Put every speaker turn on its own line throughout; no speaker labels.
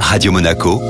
Radio Monaco,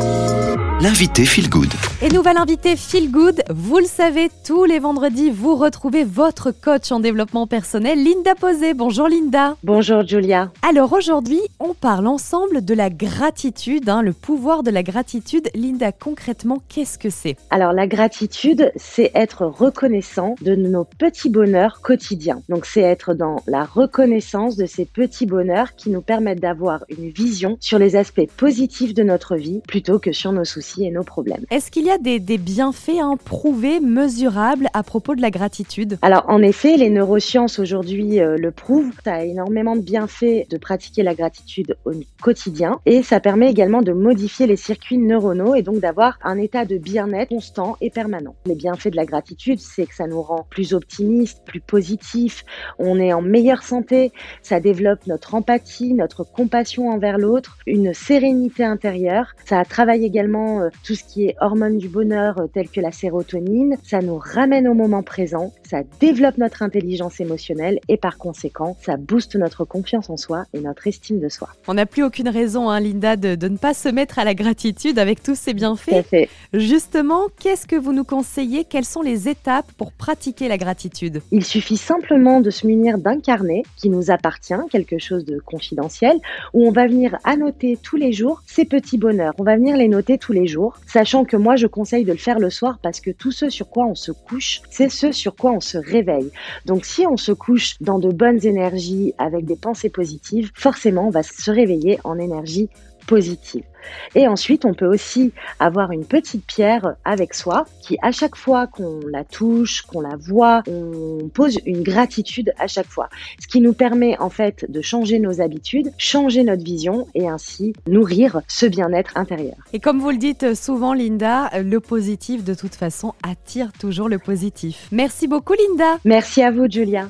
l'invité Feel Good.
Et nouvelle invitée Feel Good, vous le savez, tous les vendredis, vous retrouvez votre coach en développement personnel, Linda Posé. Bonjour Linda.
Bonjour Julia.
Alors aujourd'hui, on parle ensemble de la gratitude, hein, le pouvoir de la gratitude. Linda, concrètement, qu'est-ce que c'est?
Alors la gratitude, c'est être reconnaissant de nos petits bonheurs quotidiens. Donc c'est être dans la reconnaissance de ces petits bonheurs qui nous permettent d'avoir une vision sur les aspects positifs de notre vie plutôt que sur nos soucis et nos problèmes.
Est-ce qu'il y a des, des bienfaits hein, prouvés, mesurables à propos de la gratitude?
Alors en effet, les neurosciences aujourd'hui euh, le prouvent. Ça a énormément de bienfaits de pratiquer la gratitude au quotidien et ça permet également de modifier les circuits neuronaux et donc d'avoir un état de bien-être constant et permanent. Les bienfaits de la gratitude, c'est que ça nous rend plus optimistes, plus positifs, on est en meilleure santé, ça développe notre empathie, notre compassion envers l'autre, une sérénité intérieure. Ça travaille également euh, tout ce qui est hormones du bonheur euh, telles que la sérotonine. Ça nous ramène au moment présent, ça développe notre intelligence émotionnelle et par conséquent, ça booste notre confiance en soi et notre estime de soi.
On n'a plus aucune raison, hein, Linda, de, de ne pas se mettre à la gratitude avec tous ces
Tout à
bienfaits.
fait.
Justement, qu'est-ce que vous nous conseillez? Quelles sont les étapes pour pratiquer la gratitude?
Il suffit simplement de se munir d'un carnet qui nous appartient, quelque chose de confidentiel, où on va venir annoter tous les jours ces petits bonheurs. On va venir les noter tous sachant que moi je conseille de le faire le soir parce que tout ce sur quoi on se couche, c'est ce sur quoi on se réveille. Donc si on se couche dans de bonnes énergies, avec des pensées positives, forcément on va se réveiller en énergie positive. Et ensuite, on peut aussi avoir une petite pierre avec soi qui, à chaque fois qu'on la touche, qu'on la voit, on pose une gratitude à chaque fois. Ce qui nous permet en fait de changer nos habitudes, changer notre vision et ainsi nourrir ce bien-être intérieur.
Et comme vous le dites souvent, Linda, le positif, de toute façon, attire toujours le positif. Merci beaucoup, Linda.
Merci à vous, Julia.